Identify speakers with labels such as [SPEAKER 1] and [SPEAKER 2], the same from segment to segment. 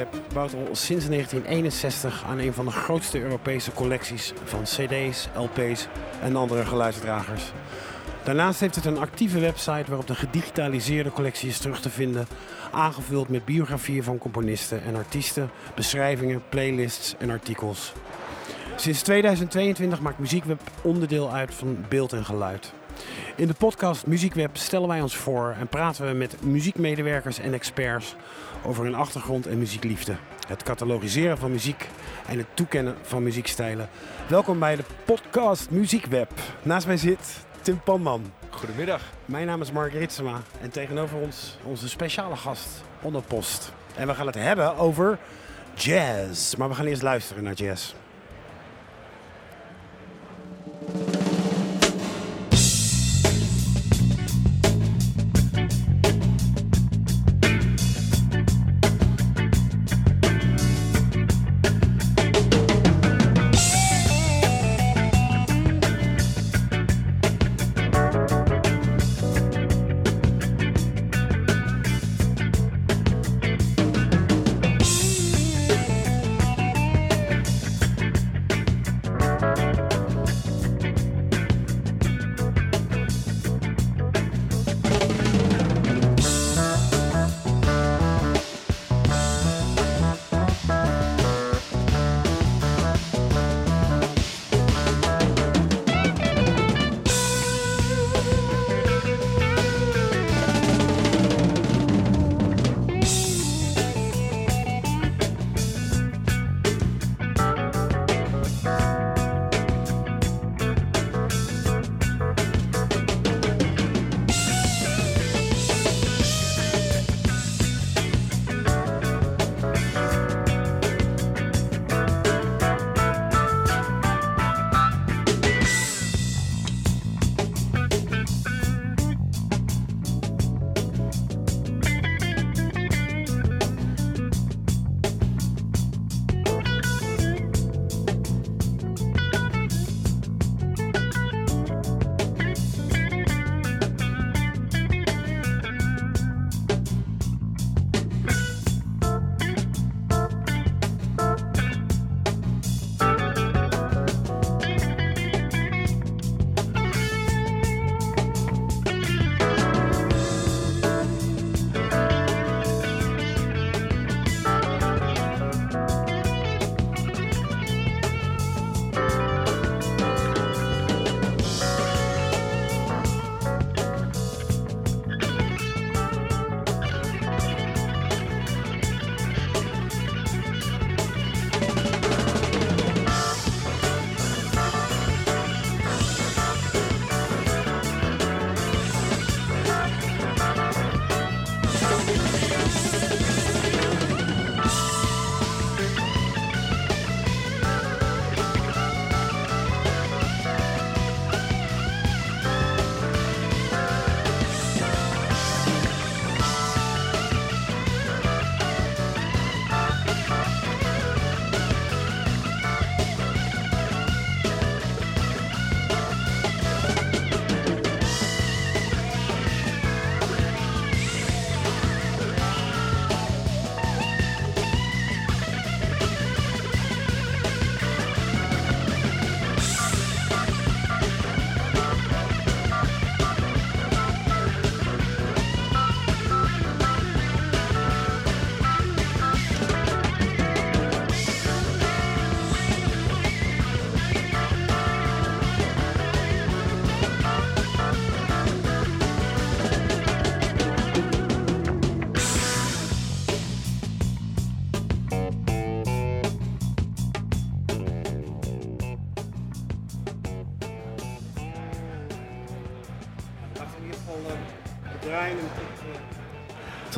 [SPEAKER 1] Muziekweb bouwt al sinds 1961 aan een van de grootste Europese collecties van CD's, LP's en andere geluidsdragers. Daarnaast heeft het een actieve website waarop de gedigitaliseerde collectie is terug te vinden, aangevuld met biografieën van componisten en artiesten, beschrijvingen, playlists en artikels. Sinds 2022 maakt Muziekweb onderdeel uit van beeld en geluid. In de podcast Muziekweb stellen wij ons voor en praten we met muziekmedewerkers en experts over hun achtergrond en muziekliefde. Het catalogiseren van muziek en het toekennen van muziekstijlen. Welkom bij de podcast Muziekweb. Naast mij zit Tim Panman.
[SPEAKER 2] Goedemiddag.
[SPEAKER 1] Mijn naam is Mark Ritsema en tegenover ons onze speciale gast Onderpost. En we gaan het hebben over jazz. Maar we gaan eerst luisteren naar jazz.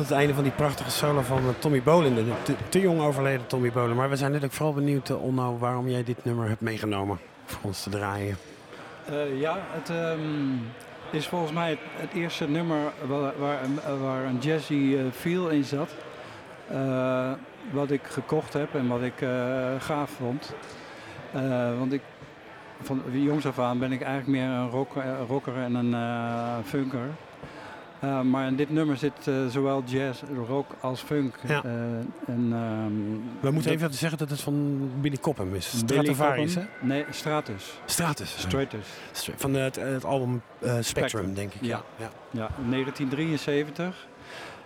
[SPEAKER 1] Tot, het einde van die prachtige solo van eh, Tommy Bolin. De te, jong overleden Tommy Bolin. Maar we zijn natuurlijk vooral benieuwd, uh, Onno, waarom jij dit nummer hebt meegenomen voor ons te draaien.
[SPEAKER 2] Uh, ja, het um, is volgens mij het, eerste nummer waar, waar, een jazzy feel in zat. Wat ik gekocht heb en wat ik gaaf vond. want ik, van jongs af aan ben ik eigenlijk meer een rocker en een funker. Uh, maar in dit nummer zit uh, zowel jazz, rock als funk.
[SPEAKER 1] Ja.
[SPEAKER 2] Uh, en, um,
[SPEAKER 1] We moeten even zeggen dat het van Billy Cobham is. Stratovarius, hè?
[SPEAKER 2] Nee, Stratus.
[SPEAKER 1] Stratus.
[SPEAKER 2] Stratus.
[SPEAKER 1] Van het, het album Spectrum, Spectrum, denk ik.
[SPEAKER 2] Ja. Ja. ja. 1973.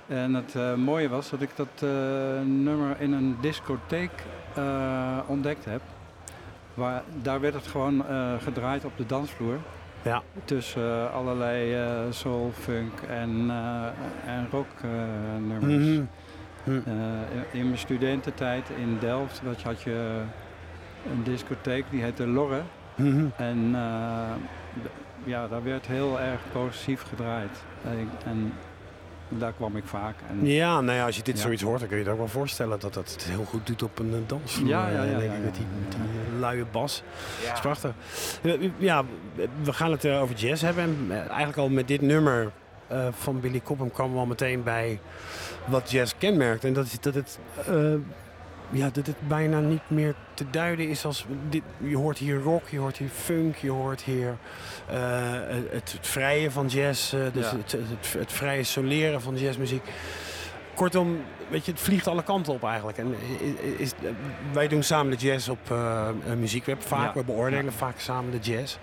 [SPEAKER 2] En het mooie was dat ik dat nummer in een discotheek ontdekt heb. Waar, daar werd het gewoon gedraaid op de dansvloer.
[SPEAKER 1] Ja.
[SPEAKER 2] Tussen uh, allerlei uh, soul, funk en, uh, en rock nummers.
[SPEAKER 1] Mhm.
[SPEAKER 2] Mm -hmm. in, in, mijn studententijd in Delft dat had je een discotheek die heette Lorre.
[SPEAKER 1] Mm -hmm.
[SPEAKER 2] En ja, daar werd heel erg progressief gedraaid. en daar kwam ik vaak. En
[SPEAKER 1] ja, nou ja, als je dit ja. zoiets hoort, dan kun je je ook wel voorstellen dat dat het heel goed doet op een dansvloer.
[SPEAKER 2] Ja, ja, ja,
[SPEAKER 1] denk ik, met die, met die luie bas. Ja. Dat is prachtig. Ja, we gaan het over jazz hebben. En eigenlijk al met dit nummer uh, van Billy Cobham kwamen we al meteen bij wat jazz kenmerkt. En dat is dat het... Uh, ja, dat het bijna niet meer te duiden is als... Dit, je hoort hier rock, je hoort hier funk, je hoort hier uh, het, het, vrije van jazz. Uh, dus ja. het, het, het, vrije soleren van jazzmuziek. Kortom, weet je, het vliegt alle kanten op eigenlijk. En is, is, wij doen samen de jazz op uh, muziekweb vaak. Ja. We beoordelen ja. vaak samen de jazz.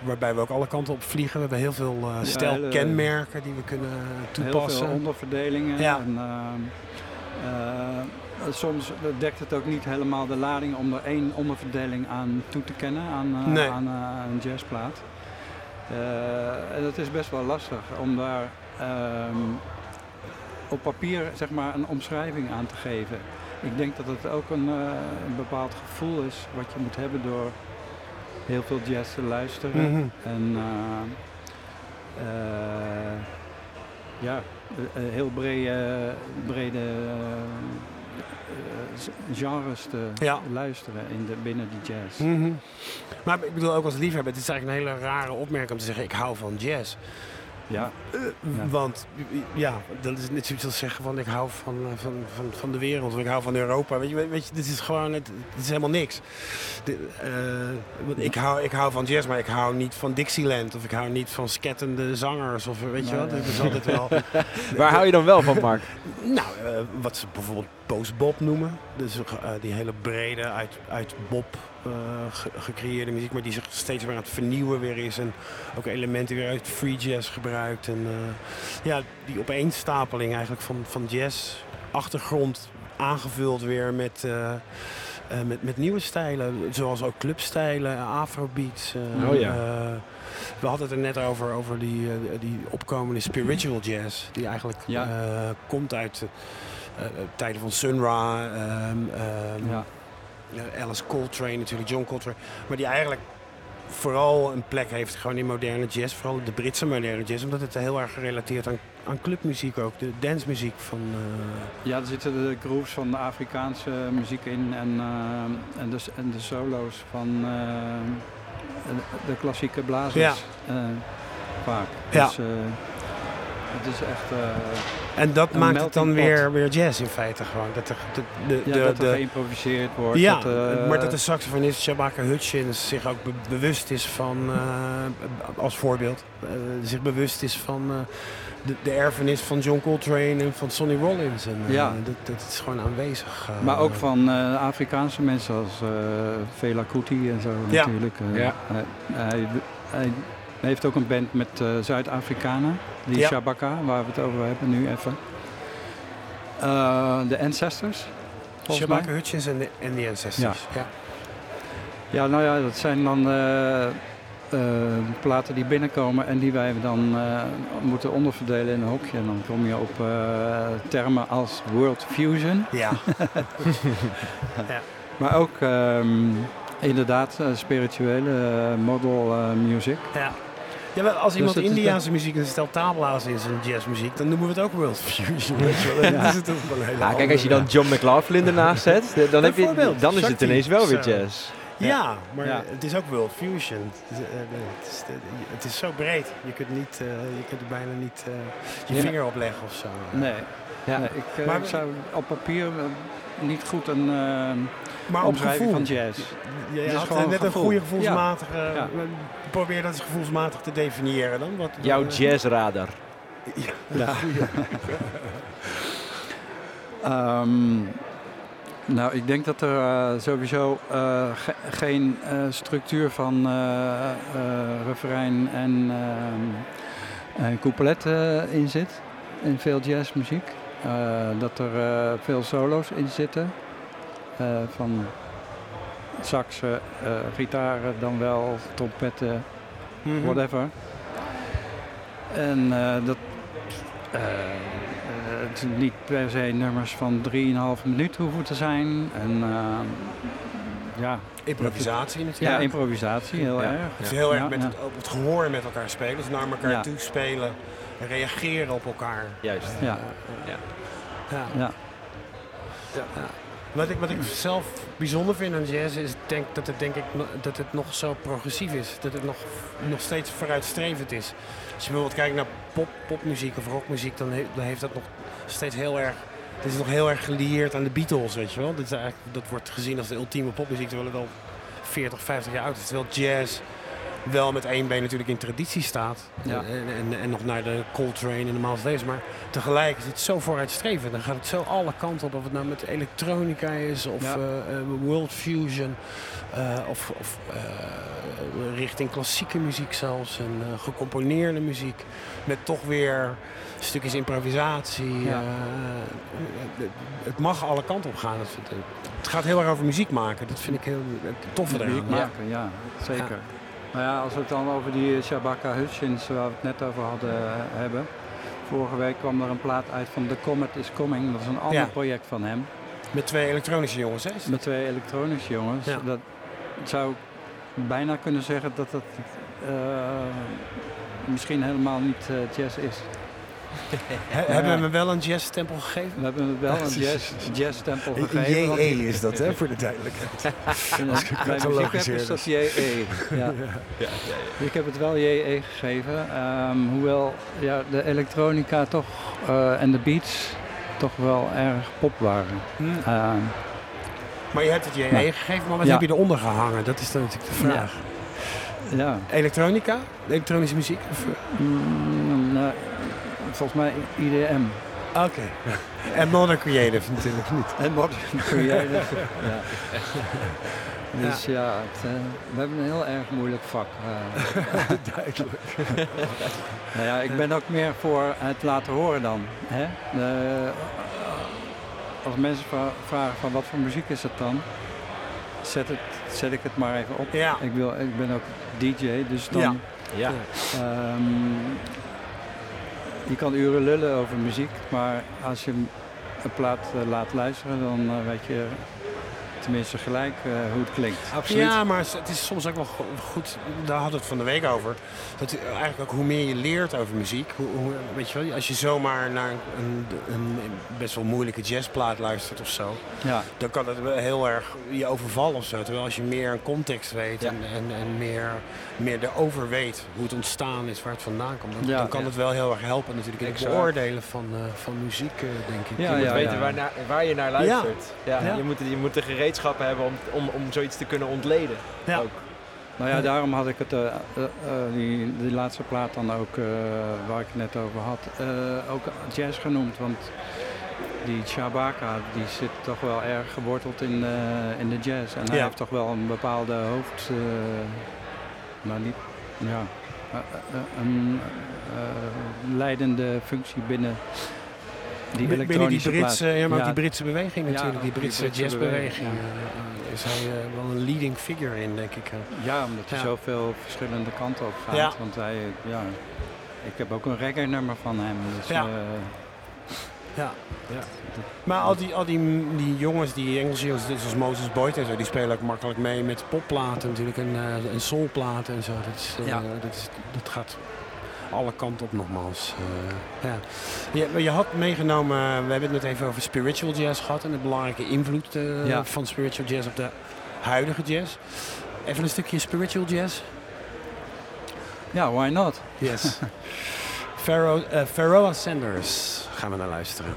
[SPEAKER 1] waarbij we ook alle kanten op vliegen. We hebben heel veel stel kenmerken die we kunnen toepassen.
[SPEAKER 2] Heel veel onderverdelingen.
[SPEAKER 1] Ja.
[SPEAKER 2] En, soms dekt het ook niet helemaal de lading om er één onderverdeling aan toe te kennen aan,
[SPEAKER 1] nee.
[SPEAKER 2] aan uh, een jazzplaat. En het is best wel lastig om daar um, op papier zeg maar, een omschrijving aan te geven. Ik denk dat het ook een, een bepaald gevoel is wat je moet hebben door heel veel jazz te luisteren.
[SPEAKER 1] Mm -hmm.
[SPEAKER 2] En ja, heel brede, brede genres te
[SPEAKER 1] ja.
[SPEAKER 2] luisteren in de, binnen die jazz.
[SPEAKER 1] Mm -hmm. Maar ik bedoel ook als liefhebber, het is eigenlijk een hele rare opmerking om te zeggen ik hou van jazz.
[SPEAKER 2] Ja.
[SPEAKER 1] Uh, ja. Want ja, dat is net zoiets als zeggen van ik hou van, van, van, van de wereld of ik hou van Europa. Weet je, weet je dit is gewoon, het, het is helemaal niks. De, uh, ik, hou, ik hou van jazz, maar ik hou niet van Dixieland of ik hou niet van skettende zangers of weet je wat.
[SPEAKER 2] ja.
[SPEAKER 1] Is altijd wel...
[SPEAKER 3] Waar hou je dan wel van, Mark?
[SPEAKER 1] Nou, uh, wat ze bijvoorbeeld post-bop noemen. Dus uh, die hele brede, uit, uit uh, ge gecreëerde muziek, maar die zich steeds weer aan het vernieuwen weer is. En ook elementen weer uit free jazz gebruikt. En uh, ja, die opeenstapeling eigenlijk van, van jazz, achtergrond aangevuld weer met... Met, met nieuwe stijlen, zoals ook clubstijlen, afrobeats.
[SPEAKER 3] oh ja.
[SPEAKER 1] we hadden het er net over, over die, die opkomende spiritual jazz. Die eigenlijk
[SPEAKER 2] Ja.
[SPEAKER 1] komt uit tijden van Sun Ra, um, um,
[SPEAKER 2] Ja.
[SPEAKER 1] uh, Alice Coltrane natuurlijk, John Coltrane. Maar die eigenlijk vooral een plek heeft gewoon in moderne jazz. Vooral de Britse moderne jazz. Omdat het heel erg gerelateerd aan, aan clubmuziek ook. De dancemuziek van... uh,
[SPEAKER 2] Ja, er zitten de grooves van de Afrikaanse muziek in en, uh, en, de, en de solo's van uh, de klassieke blazers
[SPEAKER 1] Ja.
[SPEAKER 2] vaak.
[SPEAKER 1] Ja.
[SPEAKER 2] Dus, het is echt...
[SPEAKER 1] en dat
[SPEAKER 2] Een
[SPEAKER 1] maakt het dan
[SPEAKER 2] pot.
[SPEAKER 1] weer, weer jazz in feite gewoon. Dat de, de, de,
[SPEAKER 2] ja,
[SPEAKER 1] de,
[SPEAKER 2] dat er
[SPEAKER 1] de-
[SPEAKER 2] geïmproviseerd wordt.
[SPEAKER 1] ja,
[SPEAKER 2] dat, uh,
[SPEAKER 1] maar dat de saxofonist Shabaka Hutchins zich ook be- bewust is van, uh, als voorbeeld, uh, zich bewust is van uh, de, de erfenis van John Coltrane en van Sonny Rollins. En, uh,
[SPEAKER 2] Ja.
[SPEAKER 1] dat, dat is gewoon aanwezig. uh,
[SPEAKER 2] Maar ook van uh, Afrikaanse mensen als uh, Fela Kuti en zo
[SPEAKER 1] Ja.
[SPEAKER 2] natuurlijk. Uh,
[SPEAKER 3] Ja.
[SPEAKER 2] Hij, hij, hij heeft ook een band met uh, Zuid-Afrikanen, die
[SPEAKER 1] Ja.
[SPEAKER 2] Shabaka, waar we het over hebben nu even. Uh, De Ancestors, mij.
[SPEAKER 1] Shabaka Hutchins en de, en de Ancestors. Ja.
[SPEAKER 2] Ja, nou ja, dat zijn dan uh, platen die binnenkomen en die wij dan moeten onderverdelen in een hokje. En dan kom je op termen als World Fusion.
[SPEAKER 1] Ja.
[SPEAKER 2] Maar ook um, inderdaad uh, spirituele uh, model uh, music.
[SPEAKER 1] ja. Ja, als iemand
[SPEAKER 2] dat is
[SPEAKER 1] Indiaanse muziek en stel tablazen is in jazzmuziek, dan noemen we het ook world fusion. Wel. Dan is het ook wel
[SPEAKER 3] Ja, kijk, als je dan John McLaughlin ernaast zet, dan, heb je, dan is het ineens wel weer jazz.
[SPEAKER 1] Ja, maar
[SPEAKER 2] Ja.
[SPEAKER 1] het is ook world fusion. Het is, eh, het is, het is zo breed. Je kunt, niet, eh, je kunt er bijna niet eh, je
[SPEAKER 2] Ja.
[SPEAKER 1] vinger op leggen of zo.
[SPEAKER 2] Nee,
[SPEAKER 3] Ja.
[SPEAKER 2] nee ik, eh,
[SPEAKER 1] Maar-
[SPEAKER 2] ik zou op papier eh, niet goed een eh
[SPEAKER 1] maar
[SPEAKER 2] omschrijving
[SPEAKER 1] gevoel.
[SPEAKER 2] van jazz.
[SPEAKER 1] Je
[SPEAKER 2] is
[SPEAKER 1] had
[SPEAKER 2] gewoon
[SPEAKER 1] eh, net
[SPEAKER 2] gevoel.
[SPEAKER 1] een goede gevoelsmatige...
[SPEAKER 2] Ja.
[SPEAKER 1] Probeer dat eens gevoelsmatig te definiëren dan. Wat,
[SPEAKER 3] Jouw jazzradar.
[SPEAKER 1] Ja.
[SPEAKER 2] Ehm, nou, ik denk dat er sowieso ge- geen structuur van refrein en, ehm, en couplet in zit in veel jazzmuziek. Eh, dat er eh, veel solo's in zitten eh, van saxen, eh, gitaren, dan wel trompetten,
[SPEAKER 1] Mhm.
[SPEAKER 2] whatever. En eh, dat het niet per se nummers van 3,5 minuut hoeven te zijn. En eh, ja,
[SPEAKER 1] Improvisatie natuurlijk.
[SPEAKER 2] ja, improvisatie heel
[SPEAKER 3] Ja.
[SPEAKER 2] erg.
[SPEAKER 1] Het is heel erg
[SPEAKER 2] Ja,
[SPEAKER 1] met
[SPEAKER 2] ja.
[SPEAKER 1] Het, het gehoor met elkaar spelen. Dus naar elkaar
[SPEAKER 2] Ja.
[SPEAKER 1] toe spelen. Reageren op elkaar.
[SPEAKER 3] Juist.
[SPEAKER 2] Ja.
[SPEAKER 1] Ja.
[SPEAKER 2] Ja.
[SPEAKER 1] Wat, ik, wat ik zelf bijzonder vind aan jazz is denk, dat, het, denk ik, dat het nog zo progressief is. Dat het nog, nog steeds vooruitstrevend is. Als je bijvoorbeeld kijkt naar pop, popmuziek of rockmuziek, dan, he- dan heeft dat nog steeds heel erg... Het is nog heel erg gelieerd aan de Beatles, weet je wel. Dat, is eigenlijk, dat wordt gezien als de ultieme popmuziek, terwijl het al 40, 50 jaar oud is. Terwijl jazz wel met één been natuurlijk in traditie staat.
[SPEAKER 2] Ja.
[SPEAKER 1] En, en, en nog naar de Coltrane en de Miles Davis. Maar tegelijk is het zo vooruitstrevend. Dan gaat het zo alle kanten op. Of het nou met elektronica is of
[SPEAKER 2] Ja.
[SPEAKER 1] eh, eh, world fusion. eh, of of richting klassieke muziek zelfs. En gecomponeerde muziek. Met toch weer stukjes improvisatie.
[SPEAKER 2] Ja.
[SPEAKER 1] het- mag alle kanten op gaan. Het gaat heel erg over muziek maken. Dat vind ik heel eraan.
[SPEAKER 2] Muziek maken, ja, zeker. Nou ja, als we het dan over die Shabaka Hutchins, waar we het net over hadden, eh, hebben. Vorige week kwam er een plaat uit van The Comet is Coming. Dat is een ander
[SPEAKER 1] Ja.
[SPEAKER 2] project van hem.
[SPEAKER 1] Met twee elektronische jongens. Hè?
[SPEAKER 2] Met twee elektronische jongens.
[SPEAKER 1] Ja.
[SPEAKER 2] Dat zou bijna kunnen zeggen dat dat eh, misschien helemaal niet eh, jazz is.
[SPEAKER 1] He- Hebben we hem wel een jazz-tempel gegeven?
[SPEAKER 2] We hebben het wel een jazz, jazzstempel gegeven.
[SPEAKER 1] JE is dat, hè, voor de duidelijkheid.
[SPEAKER 2] Bij muziek heb is dat JE. Ja. Ik heb het wel JE gegeven. ehm, hoewel ja, de elektronica toch eh, en de beats toch wel erg pop waren. Ehm,
[SPEAKER 1] Maar je hebt het JE
[SPEAKER 2] Ja.
[SPEAKER 1] gegeven, maar wat
[SPEAKER 2] Ja.
[SPEAKER 1] heb je eronder gehangen? Dat is dan natuurlijk de vraag.
[SPEAKER 2] ja,
[SPEAKER 1] Elektronica? Elektronische muziek? Of, eh,
[SPEAKER 2] mm, nou, volgens mij IDM.
[SPEAKER 1] Oké. En Modern Creative natuurlijk niet.
[SPEAKER 2] En modern creative. ja. Dus ja, het, eh, we hebben een heel erg moeilijk vak. eh.
[SPEAKER 1] Duidelijk.
[SPEAKER 2] nou ja, ik ben ook meer voor het laten horen dan. Hè? De- als mensen vra- vragen van wat voor muziek is het dan, zet, het, zet ik het maar even op.
[SPEAKER 1] Ja.
[SPEAKER 2] Ik, wil, ik ben ook DJ, dus dan...
[SPEAKER 1] Ja.
[SPEAKER 3] Ja.
[SPEAKER 2] ehm, je kan uren lullen over muziek, maar als je een plaat eh, laat luisteren, dan eh, weet je tenminste gelijk eh, hoe het klinkt.
[SPEAKER 3] Absoluut.
[SPEAKER 1] Ja, maar het is soms ook wel go- goed, daar hadden we het van de week over. Dat eigenlijk ook hoe meer je leert over muziek, hoe, hoe- weet je wel, als je zomaar naar een, een, best wel moeilijke jazzplaat luistert of zo,
[SPEAKER 2] Ja,
[SPEAKER 1] dan kan het wel heel erg je overvallen of zo. Terwijl als je meer een context weet
[SPEAKER 3] Ja.
[SPEAKER 1] en, en, en meer, meer erover weet hoe het ontstaan is, waar het vandaan komt, dan,
[SPEAKER 2] Ja.
[SPEAKER 1] dan kan
[SPEAKER 3] Ja.
[SPEAKER 1] het wel heel erg helpen natuurlijk in het beoordelen van, eh, van muziek, eh, denk ik.
[SPEAKER 2] Ja,
[SPEAKER 3] je moet
[SPEAKER 2] ja,
[SPEAKER 3] weten
[SPEAKER 2] ja.
[SPEAKER 3] Waar, naar- waar je naar luistert. Ja.
[SPEAKER 1] Ja.
[SPEAKER 3] Je, moet, je moet de gereedschappen hebben om, om, om zoiets te kunnen ontleden.
[SPEAKER 1] Ja.
[SPEAKER 3] Ook.
[SPEAKER 2] nou ja, daarom had ik het, eh, eh, eh, die, die laatste plaat dan ook, eh, waar ik het net over had, eh, ook jazz genoemd. Want die Shabaka, die zit toch wel erg geworteld in, eh, in de jazz. En hij
[SPEAKER 1] Ja.
[SPEAKER 2] heeft toch wel een bepaalde hoofd, eh, maar niet, ja, een eh, leidende functie binnen die
[SPEAKER 1] Binnen die Britse,
[SPEAKER 2] plaat.
[SPEAKER 1] ja, maar
[SPEAKER 2] Ja,
[SPEAKER 1] die Britse beweging
[SPEAKER 2] Ja,
[SPEAKER 1] natuurlijk, die
[SPEAKER 2] die
[SPEAKER 1] Britse,
[SPEAKER 2] Britse
[SPEAKER 1] jazzbeweging.
[SPEAKER 2] beweging,
[SPEAKER 1] eh, eh, is hij eh, wel een leading figure in, denk ik.
[SPEAKER 2] Ja, omdat hij
[SPEAKER 1] Ja.
[SPEAKER 2] zoveel verschillende kanten op gaat.
[SPEAKER 1] Ja.
[SPEAKER 2] Want hij, ja, ik heb ook een reggae nummer van hem. Dus,
[SPEAKER 1] Ja. Ja.
[SPEAKER 3] Ja.
[SPEAKER 1] Maar al die, al die, die jongens, die Engelse jongens, zoals Moses Boyd en zo, die spelen ook makkelijk mee met popplaten natuurlijk en, uh, en soulplaten en zo. Dat, is, uh,
[SPEAKER 2] Ja.
[SPEAKER 1] dat, is, dat gaat alle kanten op nogmaals. Uh, ja. Je, je had meegenomen, we hebben het net even over spiritual jazz gehad en de belangrijke invloed uh,
[SPEAKER 2] Ja.
[SPEAKER 1] van spiritual jazz op de huidige jazz. Even een stukje spiritual jazz.
[SPEAKER 2] Ja, why not?
[SPEAKER 1] Yes. Pharaoh, uh, Sanders gaan we naar luisteren.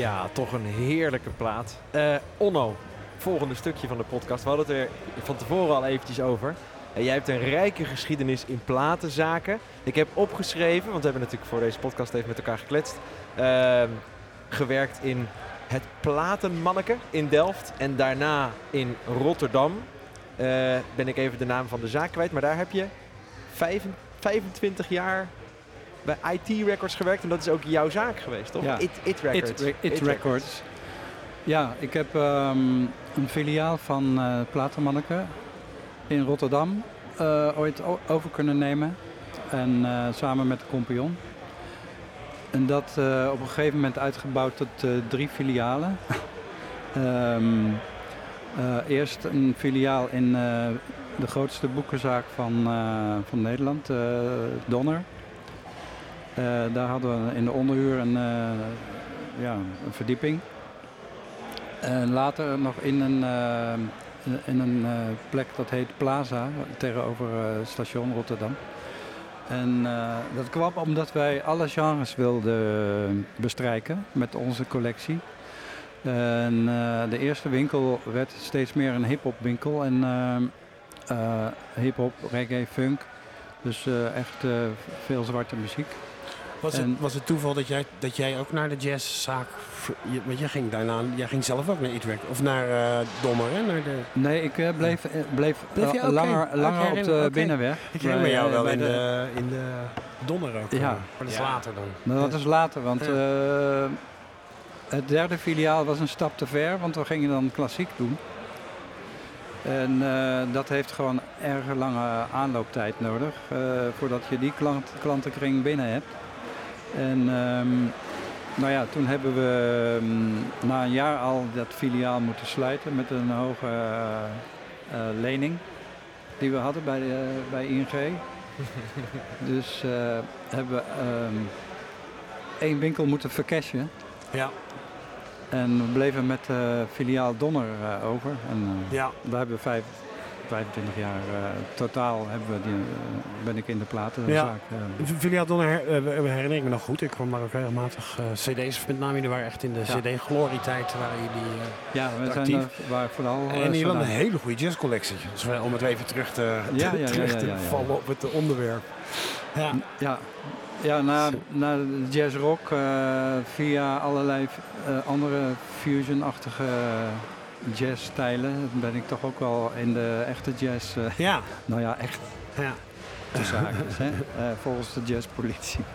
[SPEAKER 3] Ja, toch een heerlijke plaat. Eh, Onno, volgende stukje van de podcast. We hadden het er van tevoren al eventjes over. En jij hebt een rijke geschiedenis in platenzaken. Ik heb opgeschreven, want we hebben natuurlijk voor deze podcast even met elkaar gekletst. ehm, gewerkt in het Platenmanneke in Delft en daarna in Rotterdam. Eh, ben ik even de naam van de zaak kwijt, maar daar heb je vijf- 25 jaar bij IT Records gewerkt. En dat is ook jouw zaak geweest, toch?
[SPEAKER 2] Ja.
[SPEAKER 3] It, It Records.
[SPEAKER 2] It, Re- It Records. Ja, ik heb ehm, een filiaal van eh Platenmanneke in Rotterdam eh, ooit over kunnen nemen. En eh, samen met de compagnon. En dat eh, op een gegeven moment uitgebouwd tot drie filialen. Ehm, eh, eerst een filiaal in de grootste boekenzaak van, van Nederland, Donner. Eh, daar hadden we in de onderhuur een, eh, ja, een verdieping. En later nog in een, eh, in een plek dat heet Plaza, tegenover station Rotterdam. En dat kwam omdat wij alle genres wilden bestrijken met onze collectie. En de eerste winkel werd steeds meer een hip-hop winkel. En hip-hop, reggae, funk Dus echt veel zwarte muziek.
[SPEAKER 1] Was,
[SPEAKER 2] En-
[SPEAKER 1] het, was het toeval dat jij, dat jij ook naar de jazzzaak... Want jij ging daarna... Jij ging zelf ook naar Utrecht. Of naar eh Dommer, hè? Naar de,
[SPEAKER 2] Nee, ik eh, bleef, eh, bleef,
[SPEAKER 1] Bleef je?
[SPEAKER 2] langer, langer op de binnenweg.
[SPEAKER 1] ik herinner
[SPEAKER 2] Bij,
[SPEAKER 1] jou wel in
[SPEAKER 2] de-
[SPEAKER 1] de, in de Donner ook.
[SPEAKER 2] Ja.
[SPEAKER 1] Maar dat is
[SPEAKER 3] Ja.
[SPEAKER 1] later dan.
[SPEAKER 2] Maar dat is later, want
[SPEAKER 1] Ja.
[SPEAKER 2] eh, het derde filiaal was een stap te ver, want we gingen dan klassiek doen. En eh, dat heeft gewoon erg lange aanlooptijd nodig eh, voordat je die klant, klantenkring binnen hebt. En ehm, nou ja, toen hebben we ehm, na een jaar al dat filiaal moeten sluiten met een hoge eh, eh, lening die we hadden bij, eh, bij ING. dus hebben we ehm, één winkel moeten vercashen.
[SPEAKER 1] Ja.
[SPEAKER 2] En we bleven met filiaal Donner over. En
[SPEAKER 1] Ja.
[SPEAKER 2] daar hebben we vijf, 25 jaar eh, totaal hebben we die, eh, ben ik in de platenzaak.
[SPEAKER 1] Ja.
[SPEAKER 2] eh,
[SPEAKER 1] eh, we herinner ik me nog goed. Ik kwam daar ook regelmatig eh, cd's met name. Die waren echt in de
[SPEAKER 2] Ja.
[SPEAKER 1] cd-glorietijd. Waren jullie, eh,
[SPEAKER 2] ja, we zijn
[SPEAKER 1] actief.
[SPEAKER 2] er waar vooral.
[SPEAKER 1] en jullie hadden een hele goede jazzcollectie. Dus om het even terug te,
[SPEAKER 2] Ja, ja, ja,
[SPEAKER 1] terug te
[SPEAKER 2] ja, ja, ja.
[SPEAKER 1] vallen op het onderwerp. Ja.
[SPEAKER 2] Ja, ja na, na de jazz rock, eh, via allerlei eh, andere fusion-achtige jazzstijlen, ben ik toch ook wel in de echte jazz. eh,
[SPEAKER 1] Ja.
[SPEAKER 2] nou ja, echt
[SPEAKER 1] ja.
[SPEAKER 2] de hè? Eh, volgens de jazzpolitie.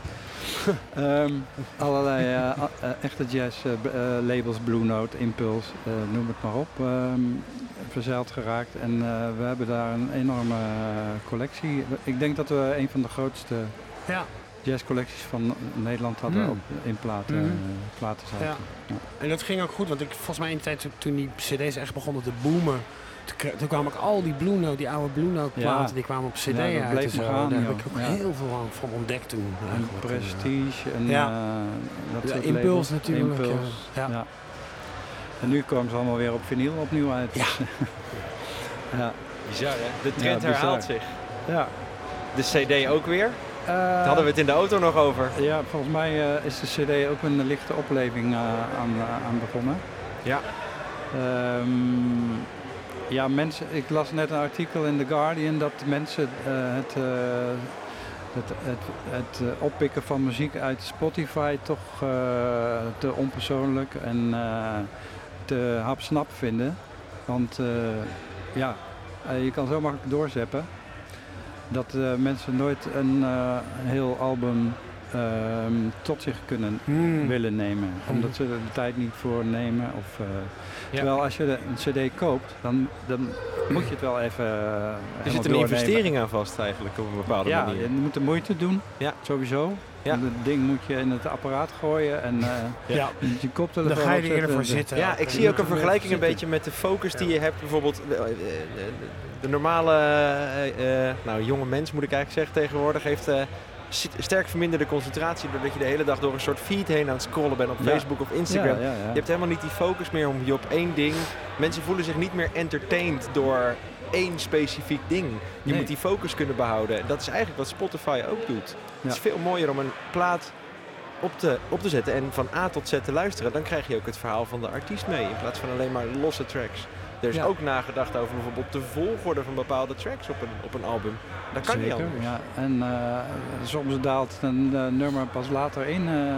[SPEAKER 2] Ehm, allerlei eh, echte jazz labels, Blue Note, Impulse, noem het maar op, ehm, verzeild geraakt. En we hebben daar een enorme collectie. Ik denk dat we een van de grootste
[SPEAKER 1] Ja.
[SPEAKER 2] Jazzcollecties van Nederland hadden
[SPEAKER 1] Hmm.
[SPEAKER 2] op, in platen,
[SPEAKER 1] Mhm.
[SPEAKER 2] eh, platenzaken.
[SPEAKER 1] Ja. En dat ging ook goed, want ik volgens mij in de tijd toen- die cd's echt begonnen te boomen, toen, kwamen ook al die Blue Note, die oude Blue Note
[SPEAKER 2] Ja.
[SPEAKER 1] platen, die kwamen op cd
[SPEAKER 2] Ja, dat
[SPEAKER 1] uit. en zo.
[SPEAKER 2] gaan,
[SPEAKER 1] Daar heb ik ook
[SPEAKER 2] Ja.
[SPEAKER 1] heel veel van, van ontdekt toen.
[SPEAKER 2] En
[SPEAKER 1] eigenlijk.
[SPEAKER 2] Prestige en
[SPEAKER 1] Ja.
[SPEAKER 2] eh, dat soort
[SPEAKER 1] Impuls
[SPEAKER 2] labels.
[SPEAKER 1] natuurlijk,
[SPEAKER 2] Impuls,
[SPEAKER 1] ja.
[SPEAKER 2] ja. En nu komen ze allemaal weer op vinyl opnieuw uit.
[SPEAKER 1] Ja.
[SPEAKER 2] ja.
[SPEAKER 3] Bizar hè? De trend herhaalt zich.
[SPEAKER 2] ja.
[SPEAKER 3] De cd ook weer.
[SPEAKER 2] Eh,
[SPEAKER 3] Daar hadden we het in de auto nog over.
[SPEAKER 2] Ja, volgens mij eh, is de CD ook een lichte opleving eh, aan, aan begonnen.
[SPEAKER 3] Ja.
[SPEAKER 2] Ehm, ja, mensen, ik las net een artikel in The Guardian dat mensen het, het, het, het oppikken van muziek uit Spotify toch te onpersoonlijk en te hapsnap vinden. Want ja, je kan zo makkelijk doorzeppen dat eh, mensen nooit een eh, heel album ehm, tot zich kunnen
[SPEAKER 1] Hmm.
[SPEAKER 2] willen nemen. Omdat ze er de tijd niet voor nemen. Of, eh,
[SPEAKER 3] Ja.
[SPEAKER 2] Terwijl als je de- een cd koopt, dan, dan moet je het wel even eh,
[SPEAKER 3] Er zit een
[SPEAKER 2] doornemen.
[SPEAKER 3] investering aan vast eigenlijk op een bepaalde
[SPEAKER 2] Ja,
[SPEAKER 3] manier.
[SPEAKER 2] je moet de moeite doen,
[SPEAKER 3] Ja.
[SPEAKER 2] sowieso.
[SPEAKER 3] Ja.
[SPEAKER 2] Het ding moet je in het apparaat gooien en eh,
[SPEAKER 1] Ja.
[SPEAKER 2] je koptelefoon
[SPEAKER 1] Daar ga je er eerder voor zitten.
[SPEAKER 3] Ja, ik zie ook een
[SPEAKER 1] er
[SPEAKER 3] vergelijking een beetje met de focus die je hebt. Bijvoorbeeld de, normale eh, eh, nou, jonge mens, moet ik eigenlijk zeggen, tegenwoordig heeft eh, st- sterk verminderde concentratie. Doordat je de hele dag door een soort feed heen aan het scrollen bent op
[SPEAKER 2] Ja.
[SPEAKER 3] Facebook of Instagram.
[SPEAKER 2] ja, ja.
[SPEAKER 3] Je hebt helemaal niet die focus meer om je op één ding. Mensen voelen zich niet meer entertained door één specifiek ding. Je
[SPEAKER 2] Nee.
[SPEAKER 3] moet die focus kunnen behouden. Dat is eigenlijk wat Spotify ook doet. Het is veel mooier om een plaat op te, op te zetten en van A tot Z te luisteren. Dan krijg je ook het verhaal van de artiest mee. In plaats van alleen maar losse tracks. Er is
[SPEAKER 2] Ja.
[SPEAKER 3] ook nagedacht over bijvoorbeeld de volgorde van bepaalde tracks op een, op een album. Dat kan niet anders.
[SPEAKER 2] ja. En eh, soms daalt een eh, nummer pas later in. eh.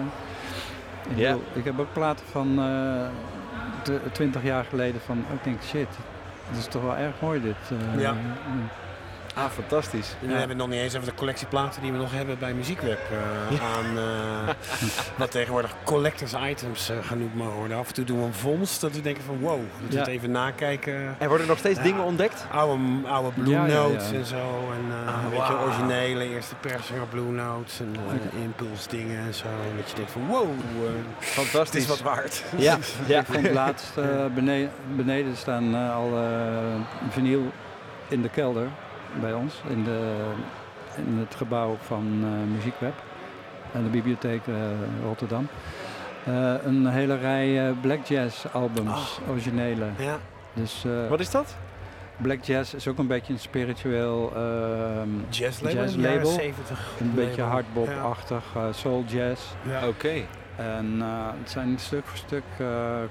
[SPEAKER 2] ik,
[SPEAKER 3] Ja.
[SPEAKER 2] bedoel, ik heb ook platen van tw- 20 jaar geleden van, ik denk shit, dat is toch wel erg mooi dit.
[SPEAKER 1] Ja.
[SPEAKER 3] Ah, fantastisch.
[SPEAKER 1] En we hebben het nog niet eens over de collectieplaten die we nog hebben bij Muziekweb. eh, aan eh, wat tegenwoordig collectors items eh, genoemd mogen worden. Af en toe doen we een vondst dat we denken van wow, we moeten
[SPEAKER 2] Ja.
[SPEAKER 1] het even nakijken.
[SPEAKER 3] Er worden nog steeds
[SPEAKER 1] Ja.
[SPEAKER 3] dingen ontdekt.
[SPEAKER 1] Oude, oude Blue
[SPEAKER 2] Ja, ja, ja.
[SPEAKER 1] Notes en zo. En eh,
[SPEAKER 3] Ah,
[SPEAKER 1] weet je,
[SPEAKER 3] wauw.
[SPEAKER 1] originele eerste persingen Blue Notes en uh, Impulse dingen en zo. Dat je denkt van wow, het
[SPEAKER 3] Fantastisch.
[SPEAKER 1] is wat waard.
[SPEAKER 3] Ja, ja.
[SPEAKER 2] Ik vond laatst eh, beneden, beneden staan eh, al eh, vinyl in de kelder bij ons, in, de, in het gebouw van eh, Muziekweb en de bibliotheek eh, Rotterdam. Eh, een hele rij eh, black jazz albums, originele.
[SPEAKER 1] Ja.
[SPEAKER 2] Dus eh,
[SPEAKER 3] Wat is dat?
[SPEAKER 2] black jazz is ook een beetje een spiritueel, ehm,
[SPEAKER 1] Jazz label,
[SPEAKER 2] Jazz
[SPEAKER 1] in de jaren
[SPEAKER 2] label.
[SPEAKER 1] 70.
[SPEAKER 2] een beetje hardbop-achtig, eh, soul jazz.
[SPEAKER 1] Ja. Ja.
[SPEAKER 3] Oké.
[SPEAKER 2] En eh, het zijn stuk voor stuk eh,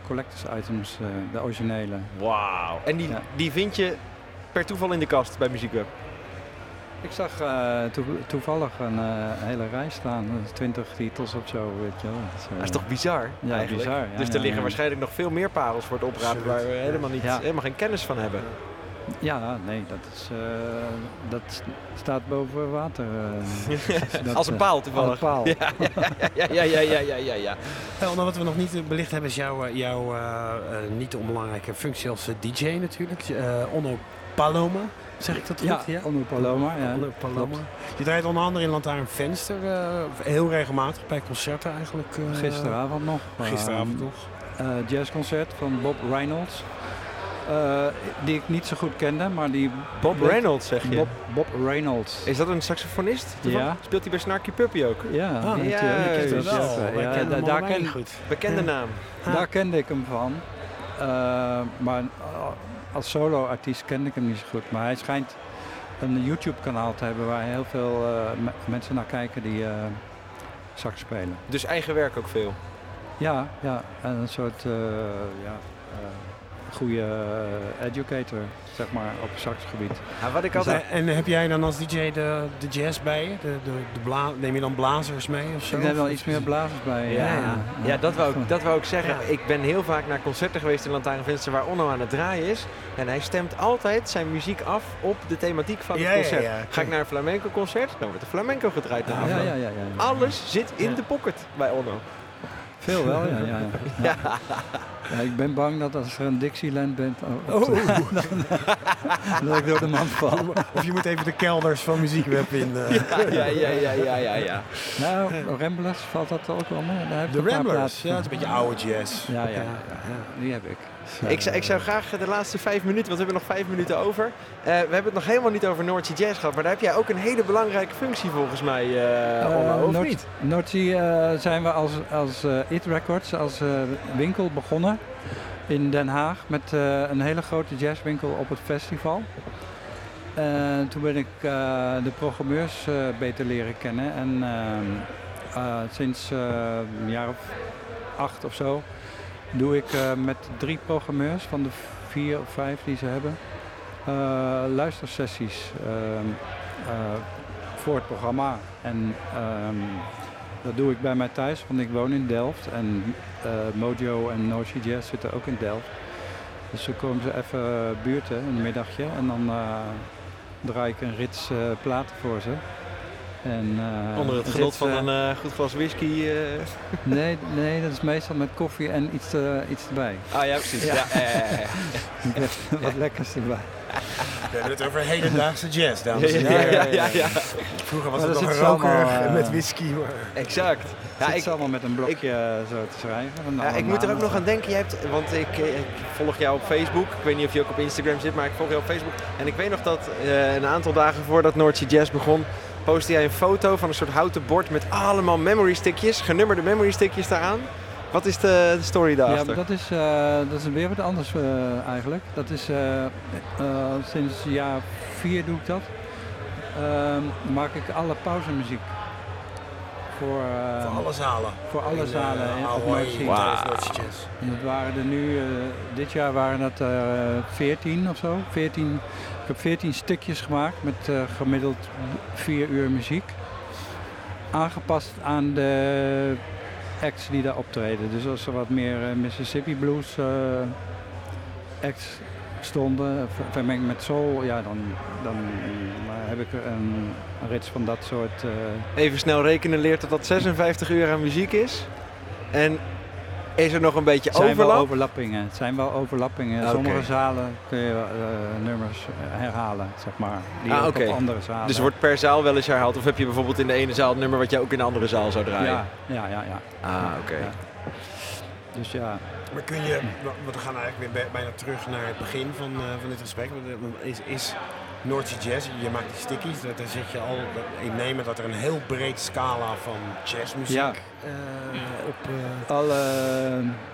[SPEAKER 2] collectors items, eh, de originele.
[SPEAKER 3] Wauw. En die,
[SPEAKER 2] Ja.
[SPEAKER 3] die vind je per toeval in de kast bij Muziekweb?
[SPEAKER 2] Ik zag eh, toe- toevallig een eh, hele rij staan, eh, 20 titels of zo, weet je wel. Dat is, eh,
[SPEAKER 3] Dat is toch bizar
[SPEAKER 2] Ja,
[SPEAKER 3] eigenlijk?
[SPEAKER 2] bizar, ja,
[SPEAKER 3] dus er liggen
[SPEAKER 2] ja.
[SPEAKER 3] waarschijnlijk nog veel meer parels voor het oprapen waar we helemaal, niet,
[SPEAKER 2] Ja.
[SPEAKER 3] helemaal geen kennis van hebben.
[SPEAKER 2] Ja, nee, dat, is, eh, dat staat boven water. eh. Dat,
[SPEAKER 3] Als een
[SPEAKER 2] eh,
[SPEAKER 3] paal toevallig.
[SPEAKER 2] als een paal.
[SPEAKER 3] Ja, ja, ja, ja, ja, ja, ja,
[SPEAKER 1] wat we nog niet eh, belicht hebben is jouw, eh, jouw eh, eh, niet onbelangrijke functie als eh, DJ natuurlijk. Eh, Onno Paloma, zeg ik dat goed?
[SPEAKER 2] Ja, Onno Paloma. Ja,
[SPEAKER 1] Onno Paloma. Je draait onder andere in Lantaarn Venster, eh, heel regelmatig bij concerten eigenlijk. eh,
[SPEAKER 2] Gisteravond nog.
[SPEAKER 1] Gisteravond
[SPEAKER 2] Ehm,
[SPEAKER 1] nog.
[SPEAKER 2] eh, jazzconcert van Bob Reynolds. Eh, die ik niet zo goed kende, maar die...
[SPEAKER 3] Bob Reynolds zeg je.
[SPEAKER 2] Bob, Bob Reynolds.
[SPEAKER 3] Is dat een saxofonist?
[SPEAKER 2] Ja.
[SPEAKER 3] Speelt hij bij Snarky Puppy ook?
[SPEAKER 2] Ja,
[SPEAKER 1] Ah,
[SPEAKER 3] ja,
[SPEAKER 1] ik ken
[SPEAKER 3] juist.
[SPEAKER 1] het wel.
[SPEAKER 2] Ja, ja, daar, ken,
[SPEAKER 1] goed.
[SPEAKER 3] Bekende
[SPEAKER 1] Ja.
[SPEAKER 3] naam.
[SPEAKER 2] Daar kende ik hem van. Eh, maar als solo-artiest kende ik hem niet zo goed. Maar hij schijnt een YouTube-kanaal te hebben waar heel veel eh, me- mensen naar kijken die sax spelen.
[SPEAKER 3] Dus eigen werk ook veel.
[SPEAKER 2] Ja, ja, en een soort eh ja, goede eh, educator, zeg maar, op saxgebied.
[SPEAKER 3] Ja, wat ik altijd...
[SPEAKER 1] En, en heb jij dan als DJ de, de jazz bij je? De, de, de bla- neem je dan blazers mee of zo?
[SPEAKER 2] Ik wel iets meer blazers bij.
[SPEAKER 3] Ja,
[SPEAKER 2] ja,
[SPEAKER 3] ja. dat, wou ik, dat wou ik zeggen.
[SPEAKER 1] Ja.
[SPEAKER 3] Ik ben heel vaak naar concerten geweest in Lantaarnvenster waar Onno aan het draaien is. En hij stemt altijd zijn muziek af op de thematiek van het
[SPEAKER 1] Ja, ja,
[SPEAKER 3] concert.
[SPEAKER 1] ja.
[SPEAKER 3] Ga ik naar een flamenco concert, dan wordt er flamenco gedraaid.
[SPEAKER 2] Ja, ja, ja, ja, ja.
[SPEAKER 3] Alles zit in
[SPEAKER 1] Ja.
[SPEAKER 3] de pocket bij Onno.
[SPEAKER 2] Veel wel, ja. ja, ja.
[SPEAKER 3] Ja.
[SPEAKER 2] Ik ben bang dat als er een Dixieland bent, oh,
[SPEAKER 1] Oh.
[SPEAKER 2] dat ik door de man val.
[SPEAKER 1] Of je moet even de kelders van Muziekweb in. eh,
[SPEAKER 3] Ja, ja, ja, ja, ja, ja.
[SPEAKER 2] Nou, Ramblers valt dat ook wel mee.
[SPEAKER 1] De Ramblers, ja, dat is een beetje oude jazz.
[SPEAKER 2] Ja, ja, ja, Die heb ik.
[SPEAKER 3] Ik, zou- ik zou graag de laatste vijf minuten, want we hebben nog vijf minuten over. Eh, we hebben het nog helemaal niet over Noordse Jazz gehad, maar daar heb jij ook een hele belangrijke functie volgens mij, eh Onno, of
[SPEAKER 2] Noord-
[SPEAKER 3] niet?
[SPEAKER 2] Noordzee eh, zijn we als, als eh, It Records, als eh, winkel begonnen in Den Haag met eh, een hele grote jazzwinkel op het festival. En toen ben ik eh, de programmeurs eh, beter leren kennen en ehm, eh, sinds eh, een jaar of acht of zo doe ik eh, met drie programmeurs van de vier of vijf die ze hebben eh, luistersessies ehm, eh, voor het programma. En ehm, dat doe ik bij mij thuis, want ik woon in Delft. En Mojo en Noordse Jazz zitten ook in Delft. Dus dan komen ze even buurten, een middagje. En dan draai ik een rits platen voor ze. En, eh,
[SPEAKER 3] Onder het genot van
[SPEAKER 2] eh,
[SPEAKER 3] een eh, goed glas whisky. eh.
[SPEAKER 2] Nee, nee, dat is meestal met koffie en iets, eh, iets erbij.
[SPEAKER 3] Ah ja, precies. Ja.
[SPEAKER 2] Ja. Wat lekkers erbij.
[SPEAKER 1] We hebben het over hedendaagse jazz, dames en
[SPEAKER 3] Ja,
[SPEAKER 1] heren.
[SPEAKER 3] ja, ja, ja.
[SPEAKER 1] Vroeger was
[SPEAKER 2] Maar
[SPEAKER 1] het nog een roker met whisky. maar-
[SPEAKER 3] Exact. Ja, ik,
[SPEAKER 2] allemaal met een blokje zo te schrijven. En
[SPEAKER 3] ja, ik moet er ook nog aan denken. Jij hebt, want ik, ik volg jou op Facebook. Ik weet niet of je ook op Instagram zit, maar ik volg jou op Facebook. En ik weet nog dat eh, een aantal dagen voordat Noordse Jazz begon, postte jij een foto van een soort houten bord met allemaal memory stickjes, genummerde memory stickjes daaraan. Wat is de, story
[SPEAKER 2] Ja,
[SPEAKER 3] daarachter?
[SPEAKER 2] maar dat is, eh, dat is weer wat anders eh, eigenlijk. Dat is eh, eh, sinds jaar vier doe ik dat. Ehm, maak ik alle pauzemuziek. Voor, eh,
[SPEAKER 1] Voor alle zalen.
[SPEAKER 2] voor alle
[SPEAKER 1] In,
[SPEAKER 2] zalen. En dat waren er nu, eh, dit jaar waren dat eh 14 of zo. 14, ik heb 14 stukjes gemaakt met eh, gemiddeld 4 uur muziek. Aangepast aan de acts die daar optreden. Dus als er wat meer eh, Mississippi Blues eh, acts stonden, ver- vermengd met soul, ja, dan, dan heb ik een, rits van dat soort.
[SPEAKER 3] Even snel rekenen leert dat dat 56 uur aan muziek is. En is er nog een beetje
[SPEAKER 2] Het zijn wel
[SPEAKER 3] overlap?
[SPEAKER 2] overlappingen. Het zijn wel overlappingen.
[SPEAKER 3] Oké.
[SPEAKER 2] Sommige zalen kun je eh, nummers eh, herhalen, zeg maar. Die
[SPEAKER 3] Ah,
[SPEAKER 2] op andere zalen.
[SPEAKER 3] Dus wordt per zaal wel eens herhaald? Of heb je bijvoorbeeld in de ene zaal een nummer wat je ook in de andere zaal zou draaien?
[SPEAKER 2] Ja, ja, ja. ja.
[SPEAKER 3] Ah, oké.
[SPEAKER 2] Ja. Dus ja,
[SPEAKER 1] Maar kun je, want we gaan eigenlijk weer bij- bijna terug naar het begin van, eh, van dit gesprek. Is, is Noordse Jazz, je maakt die stickies, daar daar zeg je al, neem het dat er een heel breed scala van jazzmuziek
[SPEAKER 2] Ja.
[SPEAKER 1] eh, op eh,
[SPEAKER 2] alle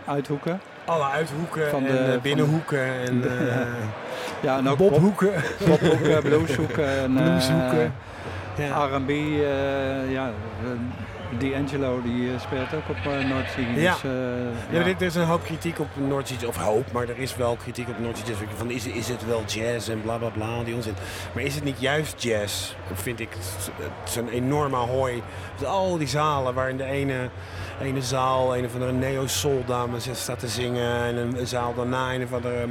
[SPEAKER 2] eh, uithoeken.
[SPEAKER 1] alle uithoeken
[SPEAKER 2] Van
[SPEAKER 1] en
[SPEAKER 2] de- van-
[SPEAKER 1] binnenhoeken en eh
[SPEAKER 2] Ja, en ook
[SPEAKER 1] bobhoeken.
[SPEAKER 2] pophoeken, blueshoeken. En, eh,
[SPEAKER 1] Blueshoeken. Ja.
[SPEAKER 2] R&B, eh, ja, D'Angelo die eh, speelt ook op uh, Noordzee.
[SPEAKER 1] Ja.
[SPEAKER 2] Dus, eh,
[SPEAKER 1] Ja,
[SPEAKER 2] ja.
[SPEAKER 1] er, er is een hoop kritiek op Noordse of hoop, maar er is wel kritiek op Noordse Jazz. Van is, is het wel jazz en bla bla bla, die onzin. Maar is het niet juist jazz, vind ik. Een enorme hooi. Met al die zalen waarin de ene, ene zaal, een of andere neo-soul dame staat te zingen. En een zaal daarna een of andere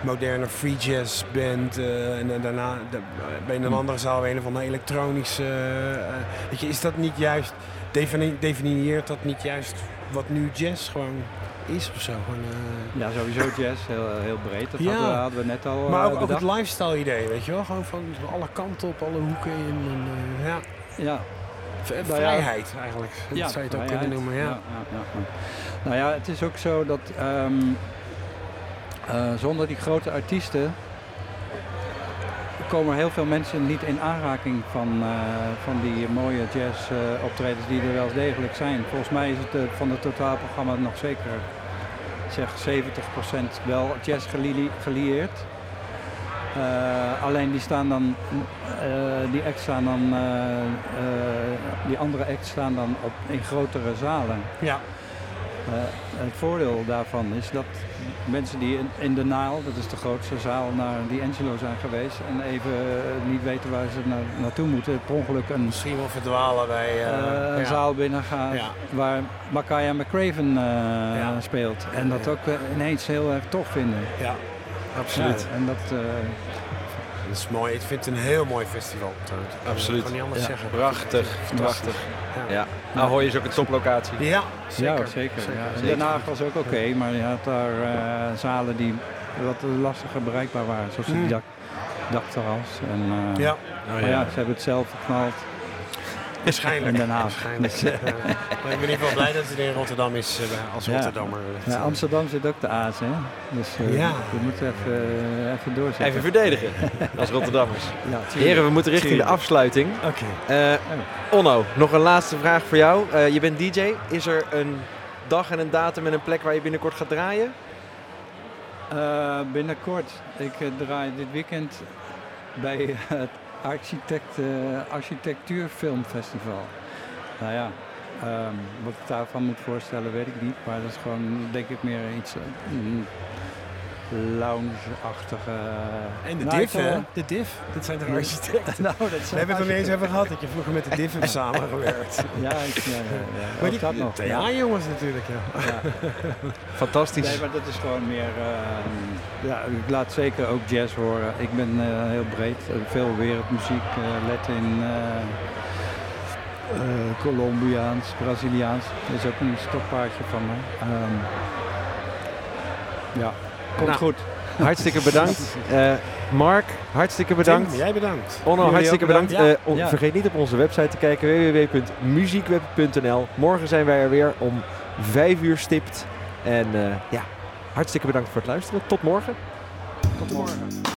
[SPEAKER 1] moderne free jazz band. eh, en daarna de- bij een andere zaal een of andere elektronische... eh, weet je, is dat niet juist... defini- definieert dat niet juist wat nu jazz gewoon is of zo? Gewoon, eh,
[SPEAKER 2] ja, sowieso jazz, heel, heel breed. Dat
[SPEAKER 1] Ja.
[SPEAKER 2] hadden, we, hadden we net al
[SPEAKER 1] maar
[SPEAKER 2] eh,
[SPEAKER 1] ook, ook het lifestyle idee, weet je wel? Gewoon van alle kanten op, alle hoeken in. En, eh, ja.
[SPEAKER 2] Nou ja.
[SPEAKER 1] Vrijheid eigenlijk, dat
[SPEAKER 2] ja,
[SPEAKER 1] zou je het ook kunnen noemen. Ja.
[SPEAKER 2] Ja, ja, ja. Nou ja, het is ook zo dat ehm, eh, zonder die grote artiesten komen heel veel mensen niet in aanraking van, eh, van die mooie jazz eh, die er wel degelijk zijn. Volgens mij is het eh, van het totaalprogramma nog zeker zeg 70% wel jazz gelie- gelieerd. Alleen die staan dan, die acts dan, die andere acts staan dan op, in grotere zalen.
[SPEAKER 1] Ja.
[SPEAKER 2] Eh, het voordeel daarvan is dat mensen die in, in de Naal, dat is de grootste zaal, naar die Angelo zijn geweest en even eh, niet weten waar ze na- naartoe moeten, per ongeluk een,
[SPEAKER 1] Misschien wel verdwalen bij... eh,
[SPEAKER 2] een
[SPEAKER 1] ja.
[SPEAKER 2] zaal binnengaan
[SPEAKER 1] Ja.
[SPEAKER 2] waar Makaya McCraven
[SPEAKER 1] Ja.
[SPEAKER 2] speelt. En dat ook ineens heel erg tof vinden.
[SPEAKER 1] Ja, absoluut.
[SPEAKER 2] En dat,
[SPEAKER 1] Dat is mooi. Ik vind het een heel mooi festival trouwens.
[SPEAKER 3] Absoluut.
[SPEAKER 1] Ik kan niet anders
[SPEAKER 2] Ja.
[SPEAKER 1] zeggen.
[SPEAKER 3] Prachtig, prachtig.
[SPEAKER 1] Ja.
[SPEAKER 3] Ja. Nou, Ahoy is ook een toplocatie.
[SPEAKER 1] Ja, zeker.
[SPEAKER 2] Ja, zeker. ja. En
[SPEAKER 3] zeker.
[SPEAKER 2] Den Haag was ook oké, maar je had daar eh, zalen die wat lastiger bereikbaar waren, zoals
[SPEAKER 1] Mm.
[SPEAKER 2] die dak, dakterras. En, eh,
[SPEAKER 1] Ja,
[SPEAKER 3] Oh,
[SPEAKER 2] Maar ja, ze hebben het zelf geknald
[SPEAKER 1] waarschijnlijk.
[SPEAKER 2] in Den Haag.
[SPEAKER 1] Waarschijnlijk.
[SPEAKER 2] Dus,
[SPEAKER 1] Ja. Maar ik ben in ieder geval blij dat het in Rotterdam is eh, als
[SPEAKER 2] Ja.
[SPEAKER 1] Rotterdammer.
[SPEAKER 2] ja, Amsterdam zit ook de aas, hè? Dus eh,
[SPEAKER 1] Ja.
[SPEAKER 2] we moeten even, eh, even doorzetten.
[SPEAKER 3] Even verdedigen als Rotterdammers.
[SPEAKER 2] Ja.
[SPEAKER 3] Heren, we moeten richting de afsluiting.
[SPEAKER 1] Oké.
[SPEAKER 3] Eh, Onno, nog een laatste vraag voor jou. Eh, je bent DJ. Is er een dag en een datum en een plek waar je binnenkort gaat draaien?
[SPEAKER 2] Eh, binnenkort, ik eh, draai dit weekend bij het Architect, eh, Architectuurfilmfestival. Nou ja, ehm, wat ik daarvan moet voorstellen weet ik niet, maar dat is gewoon denk ik meer iets eh, mm, lounge-achtige...
[SPEAKER 1] En de
[SPEAKER 2] Nou, zal-
[SPEAKER 1] hè? De diff. Dit zijn de architecten.
[SPEAKER 2] nou, dat
[SPEAKER 1] We hebben het nog niet eens over gehad dat je vroeger met de diff hebt samengewerkt.
[SPEAKER 2] Ja, ik, ja, ja, ja.
[SPEAKER 1] Maar
[SPEAKER 2] Ook
[SPEAKER 1] die,
[SPEAKER 2] dat nog.
[SPEAKER 1] ja, jongens natuurlijk. Ja.
[SPEAKER 2] Ja.
[SPEAKER 3] Fantastisch.
[SPEAKER 2] Nee, maar dat is gewoon meer. ehm, ja, ik laat zeker ook jazz horen. Ik ben eh, heel breed. Eh, veel wereldmuziek, eh Latin, eh, eh, Colombiaans, Braziliaans. Dat is ook een stokpaardje van me. Ehm, ja, komt
[SPEAKER 3] Nou,
[SPEAKER 2] goed.
[SPEAKER 3] Hartstikke bedankt. Eh, Mark, hartstikke bedankt.
[SPEAKER 1] Tim, jij bedankt.
[SPEAKER 3] Onno,
[SPEAKER 2] Jullie
[SPEAKER 3] hartstikke
[SPEAKER 2] bedankt.
[SPEAKER 3] bedankt. Eh, on-
[SPEAKER 2] Ja.
[SPEAKER 3] Vergeet niet op onze website te kijken www.muziekweb.nl. Morgen zijn wij er weer om 5 uur stipt. En eh, ja, hartstikke bedankt voor het luisteren. Tot morgen.
[SPEAKER 2] Tot morgen.